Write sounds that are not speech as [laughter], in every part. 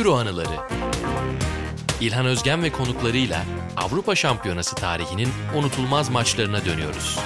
Euro anıları. İlhan Özgen ve konuklarıyla Avrupa Şampiyonası tarihinin unutulmaz maçlarına dönüyoruz.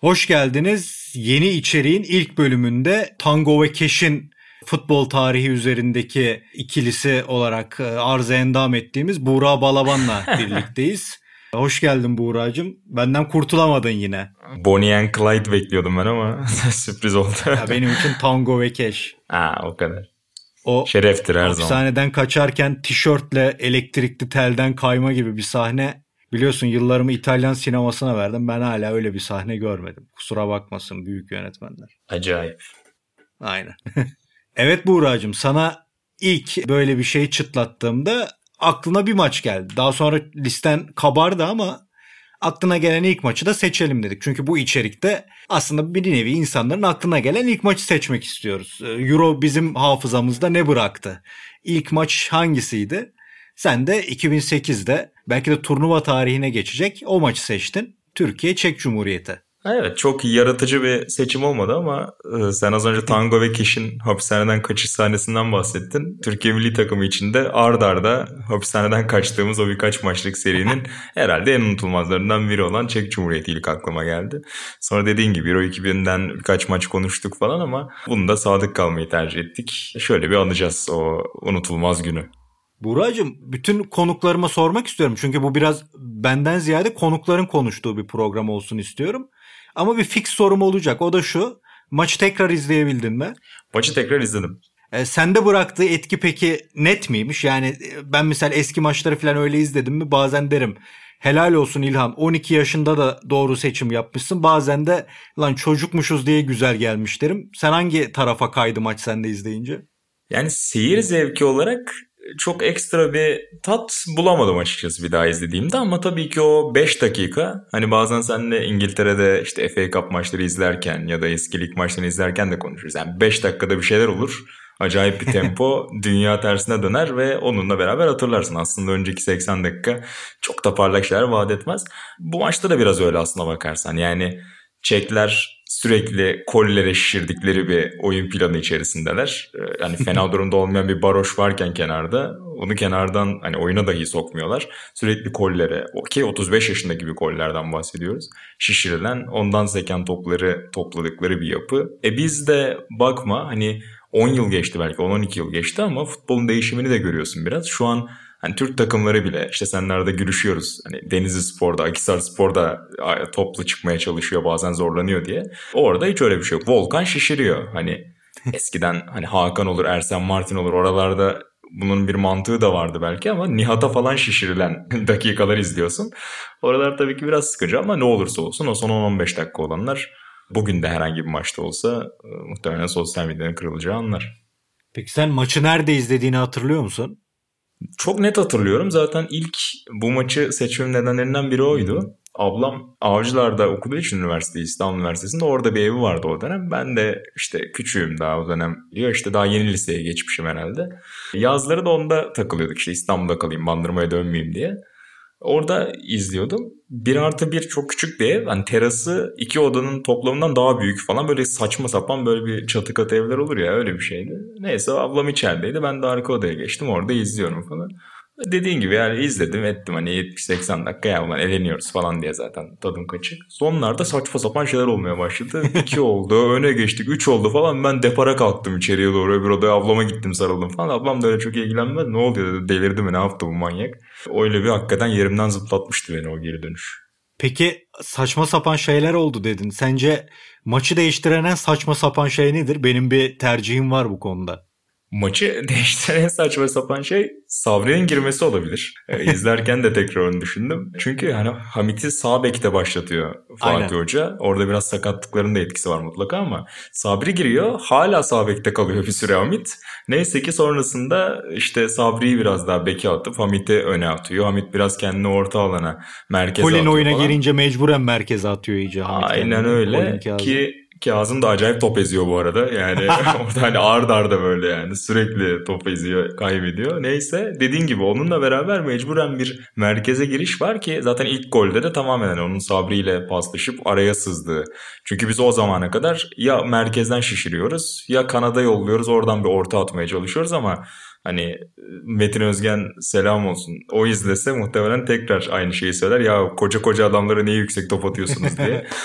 Hoş geldiniz. Yeni içeriğin ilk bölümünde Tango ve Keş'in futbol tarihi üzerindeki ikilisi olarak e, arıza endam ettiğimiz Buğra Balaban'la [laughs] birlikteyiz. Hoş geldin Buğra'cığım. Benden kurtulamadın yine. Bonnie and Clyde bekliyordum ben ama [laughs] sürpriz oldu. Ya benim için Tango ve Keş. Aa o kadar. O Şereftir her zaman. hapishaneden kaçarken tişörtle elektrikli telden kayma gibi bir sahne. Biliyorsun yıllarımı İtalyan sinemasına verdim. Ben hala öyle bir sahne görmedim. Kusura bakmasın büyük yönetmenler. Acayip. Aynen. [laughs] evet Buğra'cığım sana ilk böyle bir şey çıtlattığımda aklına bir maç geldi. Daha sonra listen kabardı ama aklına gelen ilk maçı da seçelim dedik. Çünkü bu içerikte aslında bir nevi insanların aklına gelen ilk maçı seçmek istiyoruz. Ee, Euro bizim hafızamızda ne bıraktı? İlk maç hangisiydi? Sen de 2008'de belki de turnuva tarihine geçecek o maçı seçtin. Türkiye Çek Cumhuriyeti. Evet çok yaratıcı bir seçim olmadı ama e, sen az önce Tango ve Keş'in hapishaneden kaçış sahnesinden bahsettin. Türkiye milli takımı içinde ard arda hapishaneden kaçtığımız o birkaç maçlık serinin herhalde en unutulmazlarından biri olan Çek Cumhuriyeti ilk aklıma geldi. Sonra dediğin gibi Euro 2000'den birkaç maç konuştuk falan ama bunu da sadık kalmayı tercih ettik. Şöyle bir anacağız o unutulmaz günü. Buracığım bütün konuklarıma sormak istiyorum. Çünkü bu biraz benden ziyade konukların konuştuğu bir program olsun istiyorum. Ama bir fix sorum olacak. O da şu. Maçı tekrar izleyebildin mi? Maçı tekrar izledim. E, sende bıraktığı etki peki net miymiş? Yani e, ben mesela eski maçları falan öyle izledim mi bazen derim. Helal olsun İlhan 12 yaşında da doğru seçim yapmışsın. Bazen de lan çocukmuşuz diye güzel gelmiş derim. Sen hangi tarafa kaydı maç sende izleyince? Yani seyir zevki olarak çok ekstra bir tat bulamadım açıkçası bir daha izlediğimde ama tabii ki o 5 dakika hani bazen seninle İngiltere'de işte FA Cup maçları izlerken ya da eski lig maçlarını izlerken de konuşuruz. Yani 5 dakikada bir şeyler olur. Acayip bir tempo [laughs] dünya tersine döner ve onunla beraber hatırlarsın. Aslında önceki 80 dakika çok da parlak şeyler vaat etmez. Bu maçta da biraz öyle aslına bakarsan. Yani Çekler sürekli kollere şişirdikleri bir oyun planı içerisindeler. Yani fena [laughs] durumda olmayan bir baroş varken kenarda onu kenardan hani oyuna dahi sokmuyorlar. Sürekli kollere, okey 35 yaşındaki bir kollerden bahsediyoruz. Şişirilen ondan seken topları topladıkları bir yapı. E biz de bakma hani 10 yıl geçti belki 10-12 yıl geçti ama futbolun değişimini de görüyorsun biraz. Şu an Hani Türk takımları bile işte senlerde gülüşüyoruz. Hani Denizli Spor'da, Akisar Spor'da toplu çıkmaya çalışıyor bazen zorlanıyor diye. Orada hiç öyle bir şey yok. Volkan şişiriyor. Hani [laughs] eskiden hani Hakan olur, Ersen Martin olur oralarda bunun bir mantığı da vardı belki ama Nihat'a falan şişirilen [laughs] dakikalar izliyorsun. Oralar tabii ki biraz sıkıcı ama ne olursa olsun o son 10-15 dakika olanlar bugün de herhangi bir maçta olsa e, muhtemelen sosyal medyanın kırılacağı anlar. Peki sen maçı nerede izlediğini hatırlıyor musun? Çok net hatırlıyorum. Zaten ilk bu maçı seçmem nedenlerinden biri oydu. Ablam Avcılar'da okuduğu için üniversite İstanbul Üniversitesi'nde orada bir evi vardı o dönem. Ben de işte küçüğüm daha o dönem. Ya işte daha yeni liseye geçmişim herhalde. Yazları da onda takılıyorduk işte İstanbul'da kalayım bandırmaya dönmeyeyim diye. Orada izliyordum. Bir artı bir çok küçük bir ev. Hani terası iki odanın toplamından daha büyük falan. Böyle saçma sapan böyle bir çatı katı evler olur ya öyle bir şeydi. Neyse ablam içerideydi. Ben de arka odaya geçtim. Orada izliyorum falan. Dediğin gibi yani izledim ettim hani 70-80 dakika ya ulan eleniyoruz falan diye zaten tadım kaçık. Sonlarda saçma sapan şeyler olmaya başladı. [laughs] 2 oldu öne geçtik 3 oldu falan ben depara kalktım içeriye doğru öbür odaya ablama gittim sarıldım falan. Ablam da öyle çok ilgilenmedi ne oluyor dedi delirdi mi ne yaptı bu manyak. Öyle bir hakikaten yerimden zıplatmıştı beni o geri dönüş. Peki saçma sapan şeyler oldu dedin. Sence maçı değiştiren en saçma sapan şey nedir? Benim bir tercihim var bu konuda maçı [laughs] değiştiren saçma sapan şey Sabri'nin girmesi olabilir. Ee, izlerken de tekrar onu düşündüm. Çünkü hani Hamit'i sağ bekte başlatıyor Fatih Aynen. Hoca. Orada biraz sakatlıkların da etkisi var mutlaka ama Sabri giriyor. Hala sağ bekte kalıyor bir süre Hamit. Neyse ki sonrasında işte Sabri'yi biraz daha beke atıp Hamit'i öne atıyor. Hamit biraz kendini orta alana merkeze Colin atıyor oyuna falan. girince mecburen merkeze atıyor iyice Hamit. Aynen kendini. öyle ki Kazım da acayip top eziyor bu arada. Yani [laughs] [laughs] orada hani ard arda böyle yani sürekli top eziyor, kaybediyor. Neyse dediğin gibi onunla beraber mecburen bir merkeze giriş var ki zaten ilk golde de tamamen hani onun sabriyle paslaşıp araya sızdığı. Çünkü biz o zamana kadar ya merkezden şişiriyoruz ya kanada yolluyoruz oradan bir orta atmaya çalışıyoruz ama Hani Metin Özgen selam olsun. O izlese muhtemelen tekrar aynı şeyi söyler. Ya koca koca adamlara niye yüksek top atıyorsunuz diye. [laughs]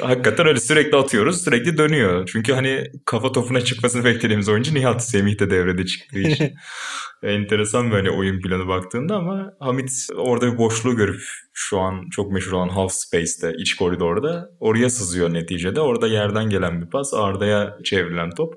Hakikaten öyle sürekli atıyoruz sürekli dönüyor. Çünkü hani kafa topuna çıkmasını [laughs] beklediğimiz oyuncu Nihat Semih de devrede çıktığı [laughs] için. Enteresan böyle oyun planı baktığında ama Hamit orada bir boşluğu görüp şu an çok meşhur olan half space'te iç koridorda oraya sızıyor neticede. Orada yerden gelen bir pas Arda'ya çevrilen top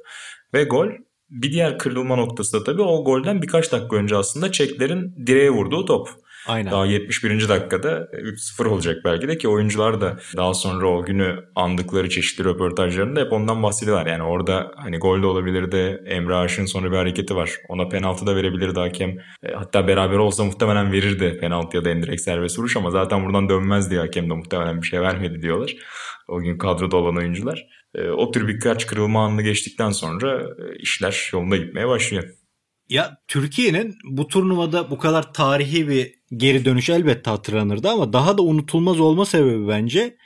ve gol. Bir diğer kırılma noktası da tabii o golden birkaç dakika önce aslında Çeklerin direğe vurduğu top. Aynen. Daha 71. dakikada 3-0 olacak belki de ki oyuncular da daha sonra o günü andıkları çeşitli röportajlarında hep ondan bahsediyorlar. Yani orada hani gol de olabilirdi. Emre Aşık'ın sonra bir hareketi var. Ona penaltı da verebilirdi hakem. E, hatta beraber olsa muhtemelen verirdi penaltı ya da endirek serbest vuruş ama zaten buradan dönmez diye hakem de muhtemelen bir şey vermedi diyorlar. O gün kadroda olan oyuncular. E, o tür birkaç kırılma anını geçtikten sonra e, işler yolunda gitmeye başlıyor. Ya Türkiye'nin bu turnuvada bu kadar tarihi bir geri dönüş elbette hatırlanırdı ama daha da unutulmaz olma sebebi bence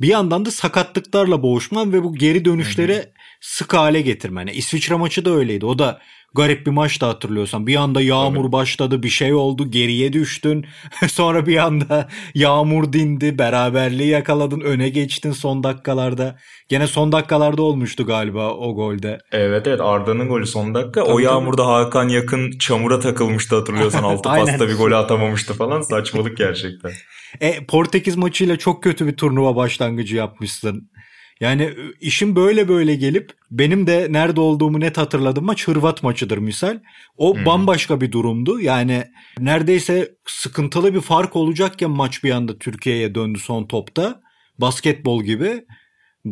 bir yandan da sakatlıklarla boğuşman ve bu geri dönüşleri sık hale getirmen. Yani İsviçre maçı da öyleydi. O da garip bir maç da hatırlıyorsan. Bir anda yağmur Tabii. başladı, bir şey oldu, geriye düştün. [laughs] Sonra bir anda yağmur dindi, beraberliği yakaladın, öne geçtin son dakikalarda. Gene son dakikalarda olmuştu galiba o golde. Evet evet Arda'nın golü son dakika. Tabii, o yağmurda tabii. Hakan yakın çamura takılmıştı hatırlıyorsan. [laughs] Altı pasta bir golü atamamıştı falan. Saçmalık gerçekten. E, Portekiz maçıyla çok kötü bir turnuva başlangıcı yapmışsın. Yani işin böyle böyle gelip benim de nerede olduğumu net hatırladığım maç Hırvat maçıdır misal. O hmm. bambaşka bir durumdu. Yani neredeyse sıkıntılı bir fark olacakken maç bir anda Türkiye'ye döndü son topta. Basketbol gibi.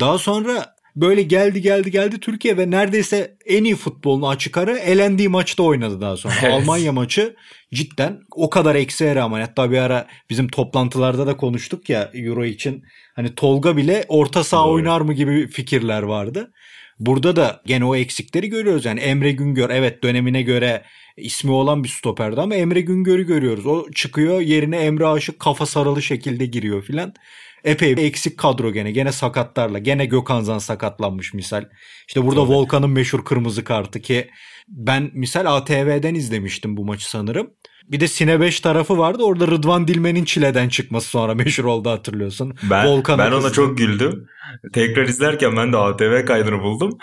Daha sonra böyle geldi geldi geldi Türkiye ve neredeyse en iyi futbolunu açık ara elendiği maçta oynadı daha sonra. [laughs] Evet. Almanya maçı cidden o kadar eksiğe rağmen hatta bir ara bizim toplantılarda da konuştuk ya Euro için hani Tolga bile orta saha Doğru. oynar mı gibi fikirler vardı. Burada da gene o eksikleri görüyoruz. Yani Emre Güngör evet dönemine göre ismi olan bir stoperdi ama Emre Güngör'ü görüyoruz. O çıkıyor yerine Emre Aşık kafa sarılı şekilde giriyor filan epey eksik kadro gene. Gene sakatlarla. Gene Gökhan Zan sakatlanmış misal. İşte burada Tabii. Volkan'ın meşhur kırmızı kartı ki ben misal ATV'den izlemiştim bu maçı sanırım. Bir de Sine 5 tarafı vardı. Orada Rıdvan Dilmen'in çileden çıkması sonra meşhur oldu hatırlıyorsun. Ben, Volkan'a ben ona çok güldüm. Tekrar izlerken ben de ATV kaydını buldum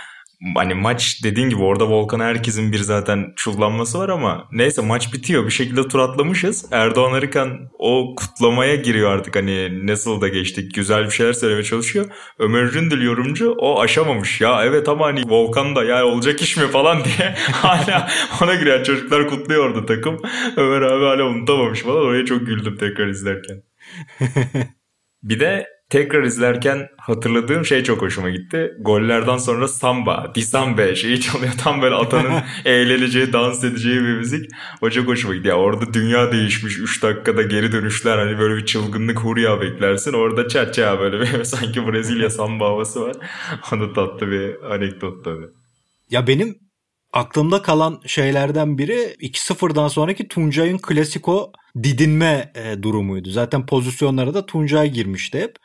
hani maç dediğin gibi orada Volkan herkesin bir zaten çullanması var ama neyse maç bitiyor bir şekilde tur atlamışız. Erdoğan Arıkan o kutlamaya giriyor artık hani nasıl da geçtik güzel bir şeyler söylemeye çalışıyor. Ömer Ründül yorumcu o aşamamış ya evet ama hani Volkan da ya olacak iş mi falan diye [laughs] hala ona giriyor çocuklar kutluyor orada takım. Ömer abi hala unutamamış falan oraya çok güldüm tekrar izlerken. [laughs] bir de tekrar izlerken hatırladığım şey çok hoşuma gitti. Gollerden sonra samba, disambe şeyi çalıyor. [laughs] Tam böyle atanın [laughs] eğleneceği, dans edeceği bir müzik. O çok hoşuma gitti. Ya orada dünya değişmiş. 3 dakikada geri dönüşler. Hani böyle bir çılgınlık hurya beklersin. Orada çat böyle bir [laughs] sanki Brezilya samba havası var. O da tatlı bir anekdot tabii. Ya benim aklımda kalan şeylerden biri 2-0'dan sonraki Tuncay'ın klasiko didinme e, durumuydu. Zaten pozisyonlara da Tuncay girmişti hep.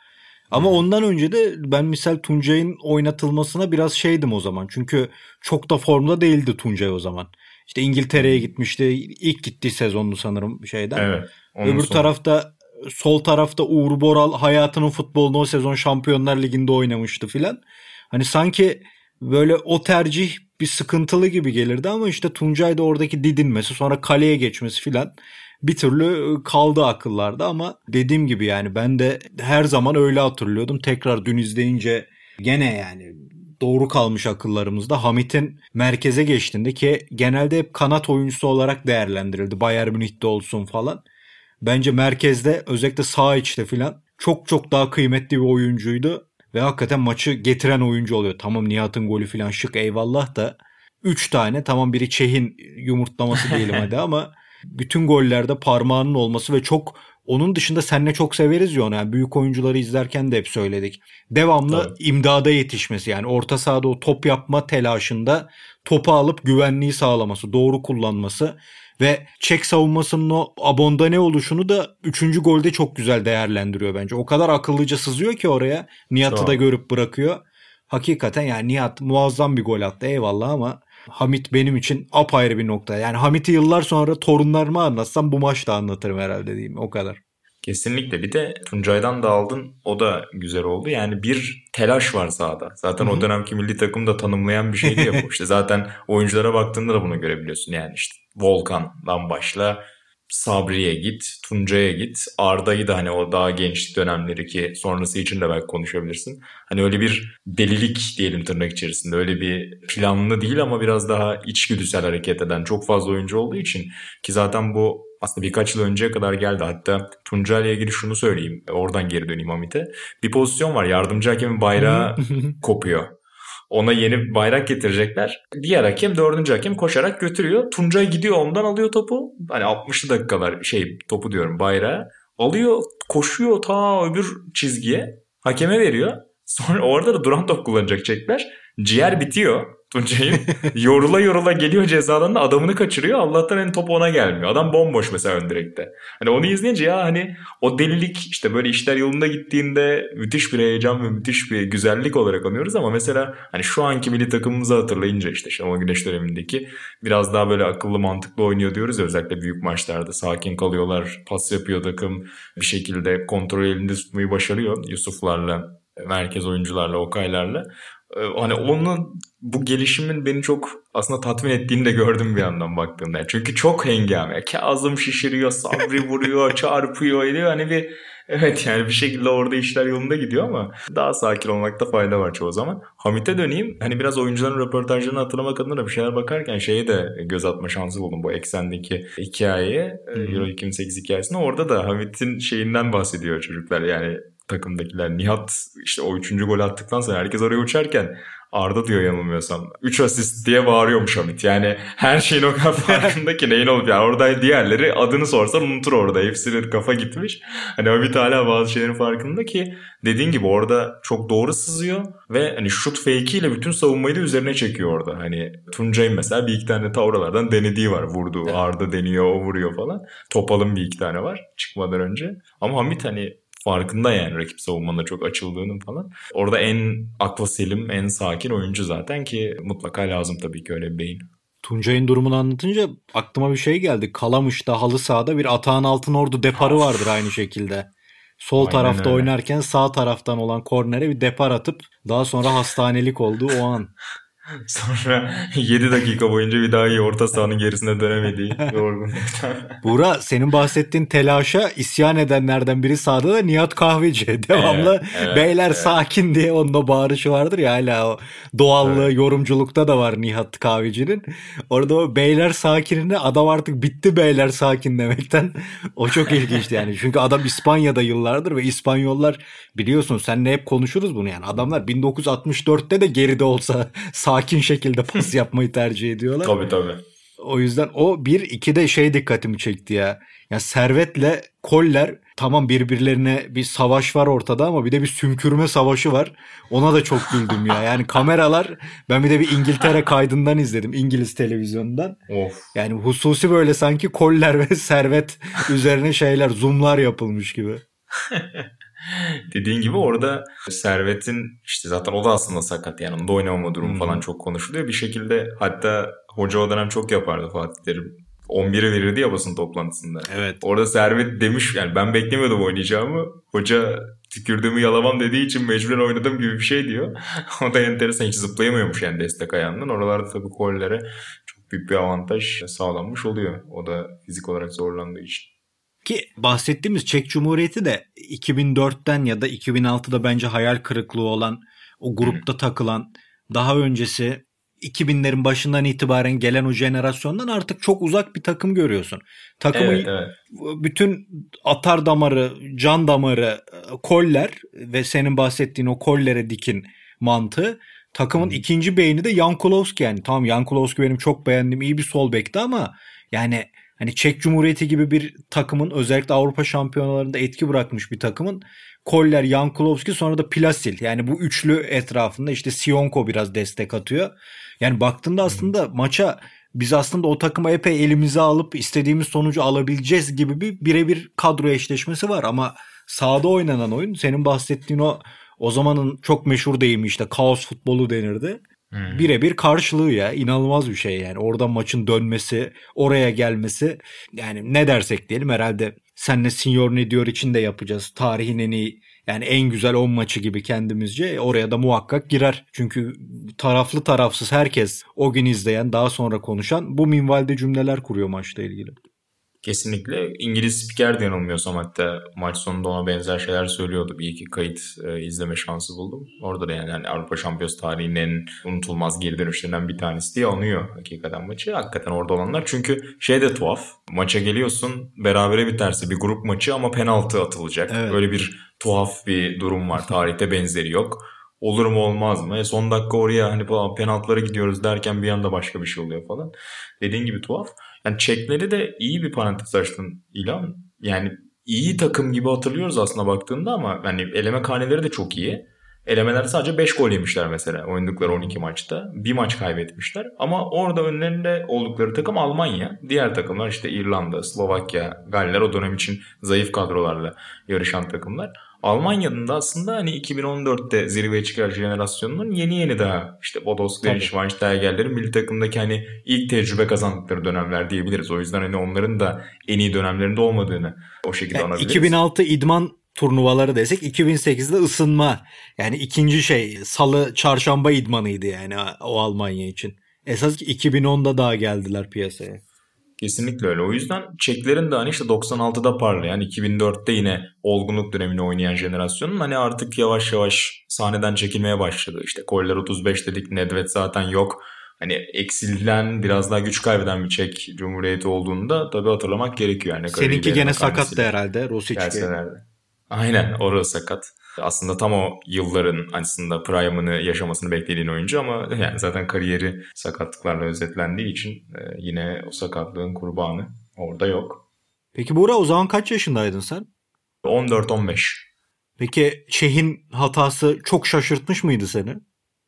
Ama hmm. ondan önce de ben misal Tuncay'ın oynatılmasına biraz şeydim o zaman. Çünkü çok da formda değildi Tuncay o zaman. İşte İngiltere'ye gitmişti. İlk gittiği sezonlu sanırım şeyden. Evet. Öbür sonra. tarafta sol tarafta Uğur Boral hayatının futbolunu o sezon Şampiyonlar Ligi'nde oynamıştı filan. Hani sanki böyle o tercih bir sıkıntılı gibi gelirdi ama işte Tuncay da oradaki didinmesi sonra kaleye geçmesi filan bir türlü ıı, kaldı akıllarda ama dediğim gibi yani ben de her zaman öyle hatırlıyordum. Tekrar dün izleyince gene yani doğru kalmış akıllarımızda. Hamit'in merkeze geçtiğinde ki genelde hep kanat oyuncusu olarak değerlendirildi. Bayern Münih'te olsun falan. Bence merkezde özellikle sağ içte falan çok çok daha kıymetli bir oyuncuydu. Ve hakikaten maçı getiren oyuncu oluyor. Tamam Nihat'ın golü falan şık eyvallah da 3 tane tamam biri Çeh'in yumurtlaması diyelim [laughs] hadi ama bütün gollerde parmağının olması ve çok Onun dışında senle çok severiz ya onu. Yani büyük oyuncuları izlerken de hep söyledik. Devamlı Tabii. imdada yetişmesi yani orta sahada o top yapma telaşında topu alıp güvenliği sağlaması, doğru kullanması ve çek savunmasının o abonda ne oluşunu da 3. golde çok güzel değerlendiriyor bence. O kadar akıllıca sızıyor ki oraya. Nihat'ı da görüp bırakıyor. Hakikaten yani Nihat muazzam bir gol attı eyvallah ama Hamit benim için apayrı bir nokta. Yani Hamit'i yıllar sonra torunlarıma anlatsam bu maçta anlatırım herhalde diyeyim. O kadar. Kesinlikle. Bir de Tuncay'dan da aldın. O da güzel oldu. Yani bir telaş var sahada. Zaten Hı-hı. o dönemki milli takım da tanımlayan bir şeydi ya bu. İşte [laughs] zaten oyunculara baktığında da bunu görebiliyorsun. Yani işte Volkan'dan başla Sabri'ye git, Tuncay'a git. Arda'yı da hani o daha gençlik dönemleri ki sonrası için de belki konuşabilirsin. Hani öyle bir delilik diyelim tırnak içerisinde. Öyle bir planlı değil ama biraz daha içgüdüsel hareket eden çok fazla oyuncu olduğu için ki zaten bu aslında birkaç yıl önceye kadar geldi. Hatta Tuncay'la ilgili şunu söyleyeyim. Oradan geri döneyim Hamit'e. Bir pozisyon var. Yardımcı hakemin bayrağı kopuyor. Ona yeni bayrak getirecekler. Diğer hakem dördüncü hakem koşarak götürüyor. Tuncay gidiyor ondan alıyor topu. Hani 60'lı dakikalar şey topu diyorum bayrağı. Alıyor koşuyor ta öbür çizgiye. Hakeme veriyor. Sonra orada da duran top kullanacak çekler. Ciğer bitiyor. Tuncay'ın [laughs] yorula yorula geliyor cezadan da adamını kaçırıyor. Allah'tan en top ona gelmiyor. Adam bomboş mesela ön direkte. Hani onu izleyince ya hani o delilik işte böyle işler yolunda gittiğinde müthiş bir heyecan ve müthiş bir güzellik olarak anıyoruz ama mesela hani şu anki milli takımımızı hatırlayınca işte Şenol Güneş dönemindeki biraz daha böyle akıllı mantıklı oynuyor diyoruz ya özellikle büyük maçlarda sakin kalıyorlar, pas yapıyor takım bir şekilde kontrol elinde tutmayı başarıyor Yusuflarla merkez oyuncularla, Okaylarla. Ee, hani onun bu gelişimin beni çok aslında tatmin ettiğini de gördüm bir yandan baktığımda. Çünkü çok hengame. Kazım şişiriyor, Sabri vuruyor, [laughs] çarpıyor ediyor. Hani bir evet yani bir şekilde orada işler yolunda gidiyor ama daha sakin olmakta fayda var çoğu zaman. Hamit'e döneyim. Hani biraz oyuncuların röportajlarını hatırlamak adına da bir şeyler bakarken şeye de göz atma şansı buldum bu eksendeki hikayeye. Euro 2008 hikayesinde. Orada da Hamit'in şeyinden bahsediyor çocuklar. Yani takımdakiler. Nihat işte o üçüncü gol attıktan sonra herkes oraya uçarken Arda diyor yanılmıyorsam. 3 asist diye bağırıyormuş Hamit. Yani her şeyin o kadar [laughs] farkında ki neyin olup yani orada diğerleri adını sorsan unutur orada. Hepsinin kafa gitmiş. Hani Hamit hala bazı şeylerin farkında ki dediğin gibi orada çok doğru sızıyor ve hani şut fake ile bütün savunmayı da üzerine çekiyor orada. Hani Tuncay'ın mesela bir iki tane tavralardan denediği var. Evet. Arda deniyor, o vuruyor falan. Topal'ın bir iki tane var çıkmadan önce. Ama Hamit hani farkında yani rakip savunmanın çok açıldığının falan. Orada en akla selim, en sakin oyuncu zaten ki mutlaka lazım tabii ki öyle bir beyin. Tuncay'ın durumunu anlatınca aklıma bir şey geldi. Kalamış'ta halı sahada bir Atağan Altınordu deparı vardır aynı şekilde. Sol Aynen tarafta öyle. oynarken sağ taraftan olan kornere bir depar atıp daha sonra hastanelik olduğu o an. [laughs] [laughs] Sonra 7 dakika boyunca bir daha iyi orta sahanın gerisine dönemediği yorgunluktan. [laughs] Buğra senin bahsettiğin telaşa isyan edenlerden biri sağda da Nihat Kahveci. Devamlı evet, evet, beyler evet. sakin diye onda bağırışı vardır ya hala o doğallığı evet. yorumculukta da var Nihat Kahveci'nin. Orada o beyler sakinine adam artık bitti beyler sakin demekten. O çok ilginçti yani. Çünkü adam İspanya'da yıllardır ve İspanyollar biliyorsun senle hep konuşuruz bunu yani. Adamlar 1964'te de geride olsa sakin sakin şekilde pas yapmayı tercih ediyorlar. tabii tabii. O yüzden o bir iki de şey dikkatimi çekti ya. Ya Servet'le Koller tamam birbirlerine bir savaş var ortada ama bir de bir sümkürme savaşı var. Ona da çok güldüm ya. Yani [laughs] kameralar ben bir de bir İngiltere kaydından izledim. İngiliz televizyonundan. Of. Yani hususi böyle sanki Koller ve Servet üzerine şeyler zoomlar yapılmış gibi. [laughs] Dediğin gibi orada Servet'in işte zaten o da aslında sakat yani onda oynamama durumu hmm. falan çok konuşuluyor. Bir şekilde hatta hoca o dönem çok yapardı Fatih Terim. 11'i verirdi ya basın toplantısında. Evet. Orada Servet demiş yani ben beklemiyordum oynayacağımı. Hoca tükürdüğümü yalamam dediği için mecburen oynadım gibi bir şey diyor. [laughs] o da enteresan hiç zıplayamıyormuş yani destek ayağından. Oralarda tabii kollere çok büyük bir avantaj sağlanmış oluyor. O da fizik olarak zorlandığı için. Ki bahsettiğimiz Çek Cumhuriyeti de 2004'ten ya da 2006'da bence hayal kırıklığı olan o grupta takılan daha öncesi 2000'lerin başından itibaren gelen o jenerasyondan artık çok uzak bir takım görüyorsun. Takımı evet, evet. bütün atar damarı, can damarı, koller ve senin bahsettiğin o kollere dikin mantığı. Takımın hmm. ikinci beyni de Jan Kulowski yani. Tamam Jan Kulowski benim çok beğendiğim iyi bir sol bekti ama yani Hani Çek Cumhuriyeti gibi bir takımın özellikle Avrupa şampiyonalarında etki bırakmış bir takımın Koller, Jankulovski sonra da Plasil. Yani bu üçlü etrafında işte Sionko biraz destek atıyor. Yani baktığında aslında maça biz aslında o takıma epey elimize alıp istediğimiz sonucu alabileceğiz gibi bir birebir kadro eşleşmesi var ama sahada oynanan oyun senin bahsettiğin o o zamanın çok meşhur deyimi işte kaos futbolu denirdi. Hmm. Birebir karşılığı ya inanılmaz bir şey yani orada maçın dönmesi oraya gelmesi yani ne dersek diyelim herhalde senle Senior ne diyor için de yapacağız tarihin en iyi yani en güzel 10 maçı gibi kendimizce oraya da muhakkak girer. Çünkü taraflı tarafsız herkes o gün izleyen daha sonra konuşan bu minvalde cümleler kuruyor maçla ilgili. Kesinlikle. İngiliz spiker de yanılmıyorsam hatta maç sonunda ona benzer şeyler söylüyordu. Bir iki kayıt e, izleme şansı buldum. Orada da yani, yani Avrupa Şampiyonası tarihinin en unutulmaz geri dönüşlerinden bir tanesi diye anıyor hakikaten maçı. Hakikaten orada olanlar. Çünkü şey de tuhaf. Maça geliyorsun berabere biterse bir grup maçı ama penaltı atılacak. Evet. Böyle bir tuhaf bir durum var. Tarihte benzeri yok. Olur mu olmaz mı? E son dakika oraya hani penaltılara gidiyoruz derken bir anda başka bir şey oluyor falan. Dediğin gibi tuhaf. Yani Çekleri de iyi bir parantez açtın İlhan. Yani iyi takım gibi hatırlıyoruz aslında baktığında ama yani eleme kaneleri de çok iyi. Elemelerde sadece 5 gol yemişler mesela oynadıkları 12 maçta. Bir maç kaybetmişler. Ama orada önlerinde oldukları takım Almanya. Diğer takımlar işte İrlanda, Slovakya, Galler o dönem için zayıf kadrolarla yarışan takımlar. Almanya'nın da aslında hani 2014'te zirveye çıkar jenerasyonunun yeni yeni daha işte Podolsklerin, Schweinsteiger'lerin milli takımdaki hani ilk tecrübe kazandıkları dönemler diyebiliriz. O yüzden hani onların da en iyi dönemlerinde olmadığını o şekilde yani anabiliriz. 2006 idman turnuvaları desek 2008'de ısınma. Yani ikinci şey salı çarşamba idmanıydı yani o Almanya için. Esas 2010'da daha geldiler piyasaya. Kesinlikle öyle. O yüzden Çeklerin de hani işte 96'da parlayan, 2004'te yine olgunluk dönemini oynayan jenerasyonun hani artık yavaş yavaş sahneden çekilmeye başladı. İşte Koller 35 dedik, Nedved zaten yok. Hani eksilen, biraz daha güç kaybeden bir Çek Cumhuriyeti olduğunda tabii hatırlamak gerekiyor. Yani Seninki gene sakattı herhalde Rosic'e. Aynen orası sakat. Aslında tam o yılların aslında prime'ını yaşamasını beklediğin oyuncu ama yani zaten kariyeri sakatlıklarla özetlendiği için e, yine o sakatlığın kurbanı orada yok. Peki Buğra o zaman kaç yaşındaydın sen? 14-15. Peki Çeh'in hatası çok şaşırtmış mıydı seni?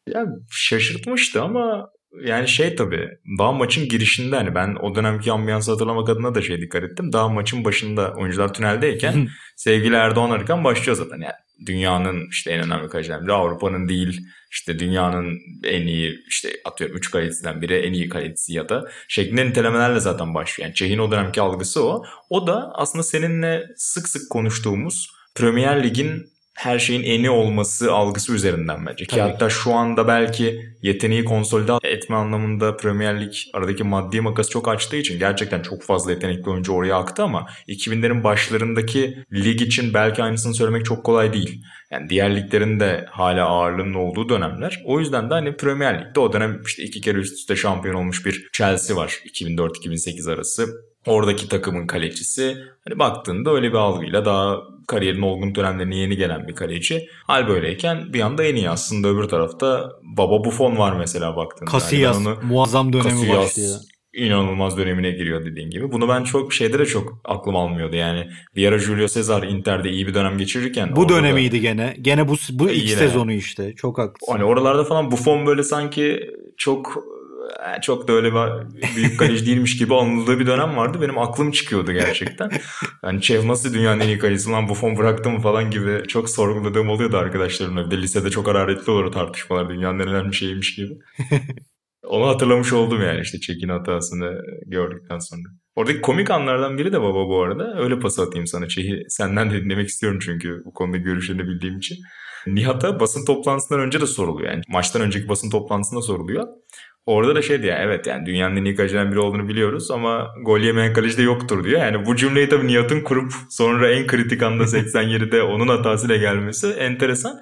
Ya şaşırtmıştı ama yani şey tabii daha maçın girişinde hani ben o dönemki ambiyansı hatırlamak adına da şey dikkat ettim. Daha maçın başında oyuncular tüneldeyken sevgili Erdoğan Arıkan başlıyor zaten. Yani dünyanın işte en önemli kalecilerden Avrupa'nın değil işte dünyanın en iyi işte atıyorum 3 kalecisinden biri en iyi kalecisi ya da şeklinde nitelemelerle zaten başlıyor. Yani Çeh'in o dönemki algısı o. O da aslında seninle sık sık konuştuğumuz Premier Lig'in her şeyin eni olması algısı üzerinden bence. Tabii. Ki hatta şu anda belki yeteneği konsolide etme anlamında Premier Lig aradaki maddi makası çok açtığı için gerçekten çok fazla yetenekli oyuncu oraya aktı ama 2000'lerin başlarındaki lig için belki aynısını söylemek çok kolay değil. Yani diğer liglerin de hala ağırlığının olduğu dönemler. O yüzden de hani Premier Lig'de o dönem işte iki kere üst üste şampiyon olmuş bir Chelsea var 2004-2008 arası. Oradaki takımın kalecisi hani baktığında öyle bir algıyla daha kariyerin olgun dönemlerine yeni gelen bir kaleci. Hal böyleyken bir anda en iyi aslında öbür tarafta Baba Buffon var mesela baktığında. Casillas yani onu, muazzam dönemi Casillas, başlıyor. inanılmaz dönemine giriyor dediğin gibi. Bunu ben çok şeyde de çok aklım almıyordu yani. Bir ara Julio Cesar Inter'de iyi bir dönem geçirirken. Bu dönemiydi da, gene. Gene bu bu ilk yine, sezonu işte. Çok haklısın. Hani oralarda falan Buffon böyle sanki çok çok da öyle büyük kaleci değilmiş gibi anıldığı bir dönem vardı. Benim aklım çıkıyordu gerçekten. Yani Çev nasıl dünyanın en iyi kalecisi lan Buffon bıraktı mı falan gibi çok sorguladığım oluyordu arkadaşlarımla. Bir de lisede çok hararetli olur tartışmalar dünyanın en önemli şeymiş gibi. Onu hatırlamış oldum yani işte Çekin hatasını gördükten sonra. Oradaki komik anlardan biri de baba bu arada. Öyle pas atayım sana. Çehi senden de dinlemek istiyorum çünkü bu konuda görüşlerini bildiğim için. Nihat'a basın toplantısından önce de soruluyor. Yani maçtan önceki basın toplantısında soruluyor. Orada da şey diyor evet yani dünyanın en iyi kaleciden biri olduğunu biliyoruz ama gol yemeyen kaleci de yoktur diyor. Yani bu cümleyi tabii Nihat'ın kurup sonra en kritik anda 87'de onun hatasıyla gelmesi enteresan.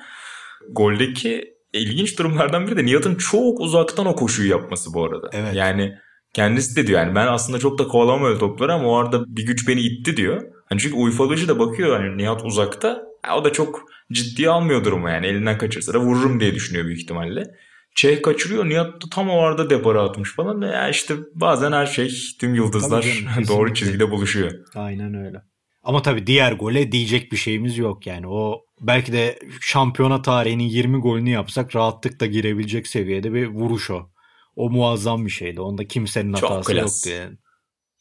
Goldeki ilginç durumlardan biri de Nihat'ın çok uzaktan o koşuyu yapması bu arada. Evet. Yani kendisi de diyor yani ben aslında çok da kovalamam öyle topları ama o arada bir güç beni itti diyor. Hani çünkü uyfalıcı da bakıyor hani Nihat uzakta. o da çok ciddiye almıyor durumu yani elinden kaçırsa da vururum diye düşünüyor büyük ihtimalle. Çeh kaçırıyor. Nihat da tam o arada depara atmış falan. Ya işte bazen her şey tüm yıldızlar canım, [laughs] doğru çizgide buluşuyor. Aynen öyle. Ama tabii diğer gole diyecek bir şeyimiz yok yani. O belki de şampiyona tarihinin 20 golünü yapsak rahatlıkla girebilecek seviyede bir vuruş o. O muazzam bir şeydi. Onda kimsenin Çok hatası klas. yoktu yani.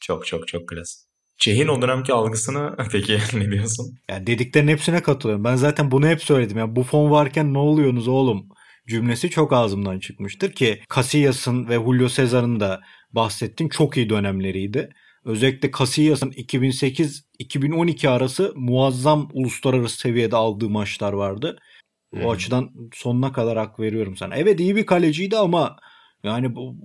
Çok çok çok klas. Çeh'in o dönemki algısını [laughs] peki ne diyorsun? Yani dediklerin hepsine katılıyorum. Ben zaten bunu hep söyledim. Yani bu fon varken ne oluyorsunuz oğlum cümlesi çok ağzımdan çıkmıştır ki Casillas'ın ve Julio Cesar'ın da bahsettiğin çok iyi dönemleriydi. Özellikle Casillas'ın 2008-2012 arası muazzam uluslararası seviyede aldığı maçlar vardı. O Hmm. açıdan sonuna kadar hak veriyorum sana. Evet iyi bir kaleciydi ama yani bu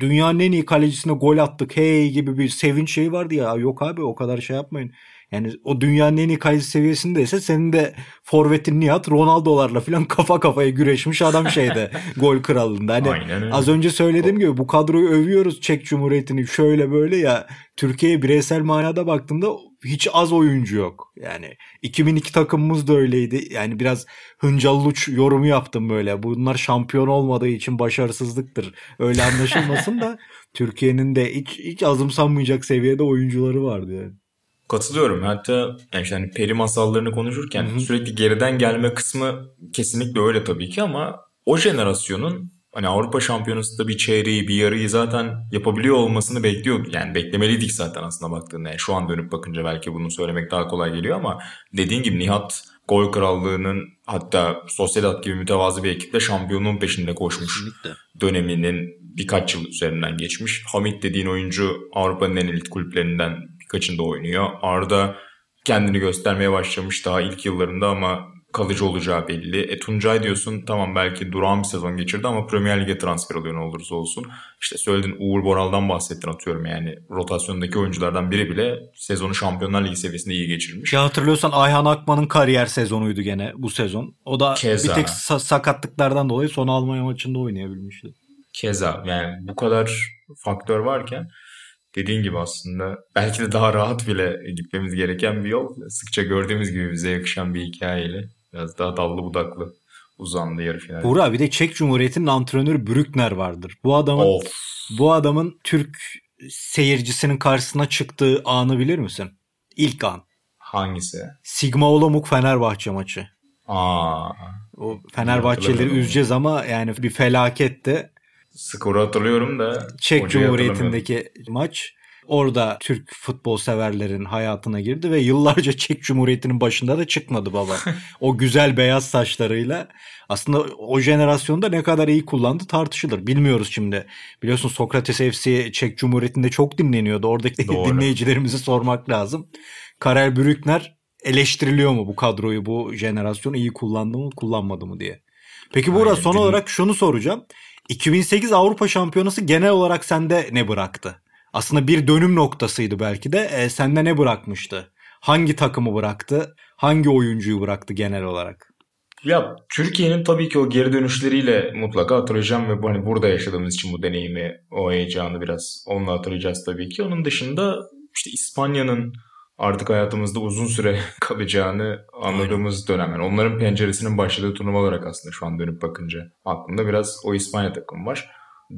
dünyanın en iyi kalecisine gol attık hey gibi bir sevinç şeyi vardı ya. Yok abi o kadar şey yapmayın. Yani o dünyanın en iyi kaleci seviyesindeyse senin de forvetin Nihat Ronaldo'larla falan kafa kafaya güreşmiş adam şeyde [laughs] gol krallığında. Hani Aynen az önce söylediğim gibi bu kadroyu övüyoruz Çek Cumhuriyeti'ni şöyle böyle ya Türkiye'ye bireysel manada baktığımda hiç az oyuncu yok. Yani 2002 takımımız da öyleydi. Yani biraz hıncalluç yorumu yaptım böyle. Bunlar şampiyon olmadığı için başarısızlıktır. Öyle anlaşılmasın da [laughs] Türkiye'nin de hiç, hiç azımsanmayacak seviyede oyuncuları vardı yani. Katılıyorum. Hatta yani işte hani peri masallarını konuşurken Hı hı. sürekli geriden gelme kısmı kesinlikle öyle tabii ki ama o jenerasyonun hani Avrupa Şampiyonası'nda bir çeyreği, bir yarıyı zaten yapabiliyor olmasını bekliyorduk. Yani beklemeliydik zaten aslında baktığında. Yani şu an dönüp bakınca belki bunu söylemek daha kolay geliyor ama dediğin gibi Nihat gol krallığının hatta Sociedad gibi mütevazı bir ekiple şampiyonluğun peşinde koşmuş döneminin birkaç yıl üzerinden geçmiş. Hamit dediğin oyuncu Avrupa'nın en elit kulüplerinden birkaçında oynuyor. Arda kendini göstermeye başlamış daha ilk yıllarında ama kalıcı olacağı belli. E Tuncay diyorsun tamam belki durağan bir sezon geçirdi ama Premier Lig'e transfer oluyor ne olursa olsun. İşte söyledin Uğur Boral'dan bahsettin atıyorum yani rotasyondaki oyunculardan biri bile sezonu Şampiyonlar Ligi seviyesinde iyi geçirmiş. Ya hatırlıyorsan Ayhan Akman'ın kariyer sezonuydu gene bu sezon. O da Keza. bir tek sa- sakatlıklardan dolayı son Almanya maçında oynayabilmişti. Keza yani bu kadar faktör varken dediğin gibi aslında belki de daha rahat bile gitmemiz gereken bir yol. Sıkça gördüğümüz gibi bize yakışan bir hikayeyle biraz daha dallı budaklı uzandı yarı final. Buğra bir de Çek Cumhuriyeti'nin antrenörü Brückner vardır. Bu adamın Of. bu adamın Türk seyircisinin karşısına çıktığı anı bilir misin? İlk an. Hangisi? Sigma Olomouc Fenerbahçe maçı. Aa, O Fenerbahçeleri Hatırlamıyorum. üzeceğiz ama yani bir felaketti. Skoru hatırlıyorum da Çek Cumhuriyeti'ndeki maç. Orada Türk futbol severlerin hayatına girdi ve yıllarca Çek Cumhuriyeti'nin başında da çıkmadı baba. [laughs] o güzel beyaz saçlarıyla aslında o jenerasyonda ne kadar iyi kullandı tartışılır. Bilmiyoruz şimdi. Biliyorsun Sokrates FC Çek Cumhuriyeti'nde çok dinleniyordu. Oradaki Doğru. [laughs] dinleyicilerimize sormak lazım. Karel Brückner eleştiriliyor mu bu kadroyu, bu jenerasyonu iyi kullandı mı, kullanmadı mı diye. Peki Aynen, son olarak şunu soracağım. 2008 Avrupa Şampiyonası genel olarak sende ne bıraktı? Aslında bir dönüm noktasıydı belki de. E, sende ne bırakmıştı? Hangi takımı bıraktı? Hangi oyuncuyu bıraktı genel olarak? Ya Türkiye'nin tabii ki o geri dönüşleriyle mutlaka hatırlayacağım ve hani burada yaşadığımız için bu deneyimi, o heyecanı biraz onunla hatırlayacağız tabii ki. Onun dışında işte İspanya'nın artık hayatımızda uzun süre [laughs] kalacağını anladığımız dönem. Yani onların penceresinin başladığı turnuva olarak aslında şu an dönüp bakınca aklımda biraz o İspanya takımı var.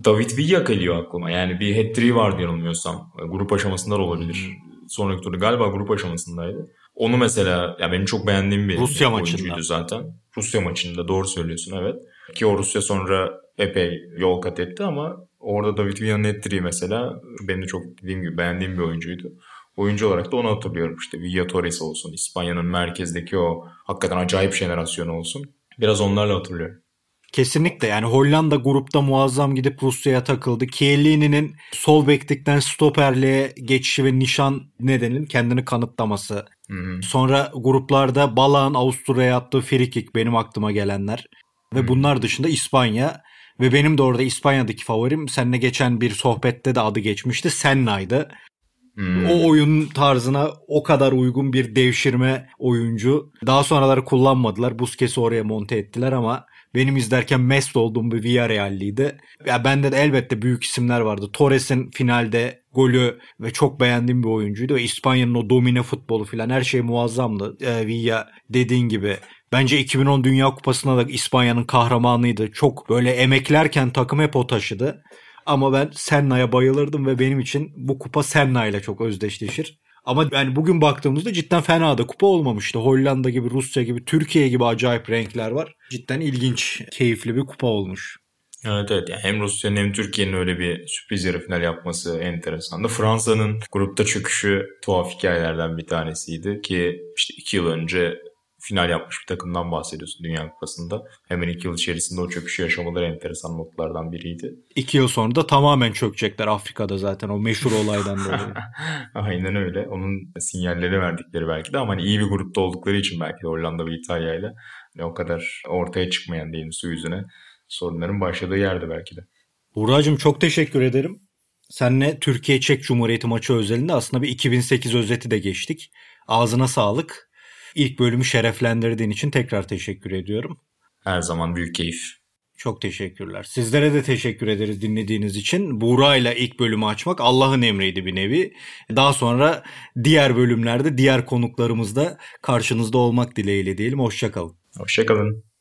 David Villa geliyor aklıma. Yani bir hat-trick vardı yanılmıyorsam. Grup aşamasında da olabilir. Sonraki turda galiba grup aşamasındaydı. Onu mesela ya benim çok beğendiğim bir Rusya maçında. zaten. Rusya maçında doğru söylüyorsun evet. Ki o Rusya sonra epey yol kat etti ama orada David Villa'nın ettiği mesela benim de çok dediğim gibi beğendiğim bir oyuncuydu. Oyuncu olarak da onu hatırlıyorum işte. Villa Torres olsun, İspanya'nın merkezdeki o hakikaten acayip jenerasyonu olsun. Biraz onlarla hatırlıyorum. Kesinlikle yani Hollanda grupta muazzam gidip Rusya'ya takıldı. Chiellini'nin sol beklikten stoperliğe geçişi ve nişan nedenin kendini kanıtlaması. Hı hı. Sonra gruplarda Balağ'ın Avusturya'ya attığı free kick benim aklıma gelenler. Ve Hmm. bunlar dışında İspanya ve benim de orada İspanya'daki favorim seninle geçen bir sohbette de adı geçmişti. Senna'ydı. Hmm. O oyun tarzına o kadar uygun bir devşirme oyuncu. Daha sonraları kullanmadılar. Busquets'i oraya monte ettiler ama benim izlerken mest olduğum bir Villarreal'liydi. Ya bende de elbette büyük isimler vardı. Torres'in finalde golü ve çok beğendiğim bir oyuncuydu. İspanya'nın o domine futbolu falan her şey muazzamdı. E, Villa dediğin gibi Bence 2010 Dünya Kupası'nda da İspanya'nın kahramanıydı. Çok böyle emeklerken takım hep o taşıdı. Ama ben Senna'ya bayılırdım ve benim için bu kupa Senna ile çok özdeşleşir. Ama yani bugün baktığımızda cidden fena da kupa olmamıştı. Hollanda gibi, Rusya gibi, Türkiye gibi acayip renkler var. Cidden ilginç, keyifli bir kupa olmuş. Evet evet yani hem Rusya'nın hem Türkiye'nin öyle bir sürpriz yarı final yapması enteresandı. Fransa'nın grupta çöküşü tuhaf hikayelerden bir tanesiydi ki işte iki yıl önce final yapmış bir takımdan bahsediyorsun Dünya Kupası'nda. Hemen iki yıl içerisinde o çöküşü yaşamaları enteresan notlardan biriydi. İki yıl sonra da tamamen çökecekler Afrika'da zaten o meşhur olaydan dolayı. [laughs] Aynen öyle. Onun sinyalleri verdikleri belki de ama hani iyi bir grupta oldukları için belki de Hollanda ve İtalya ile hani o kadar ortaya çıkmayan diyelim su yüzüne sorunların başladığı yerde belki de. Buracığım çok teşekkür ederim. Senle Türkiye-Çek Cumhuriyeti maçı özelinde aslında bir 2008 özeti de geçtik. Ağzına sağlık. İlk bölümü şereflendirdiğin için tekrar teşekkür ediyorum. Her zaman büyük keyif. Çok teşekkürler. Sizlere de teşekkür ederiz dinlediğiniz için. Buğra ile ilk bölümü açmak Allah'ın emriydi bir nevi. Daha sonra diğer bölümlerde diğer konuklarımızda karşınızda olmak dileğiyle diyelim. Hoşçakalın. Hoşçakalın.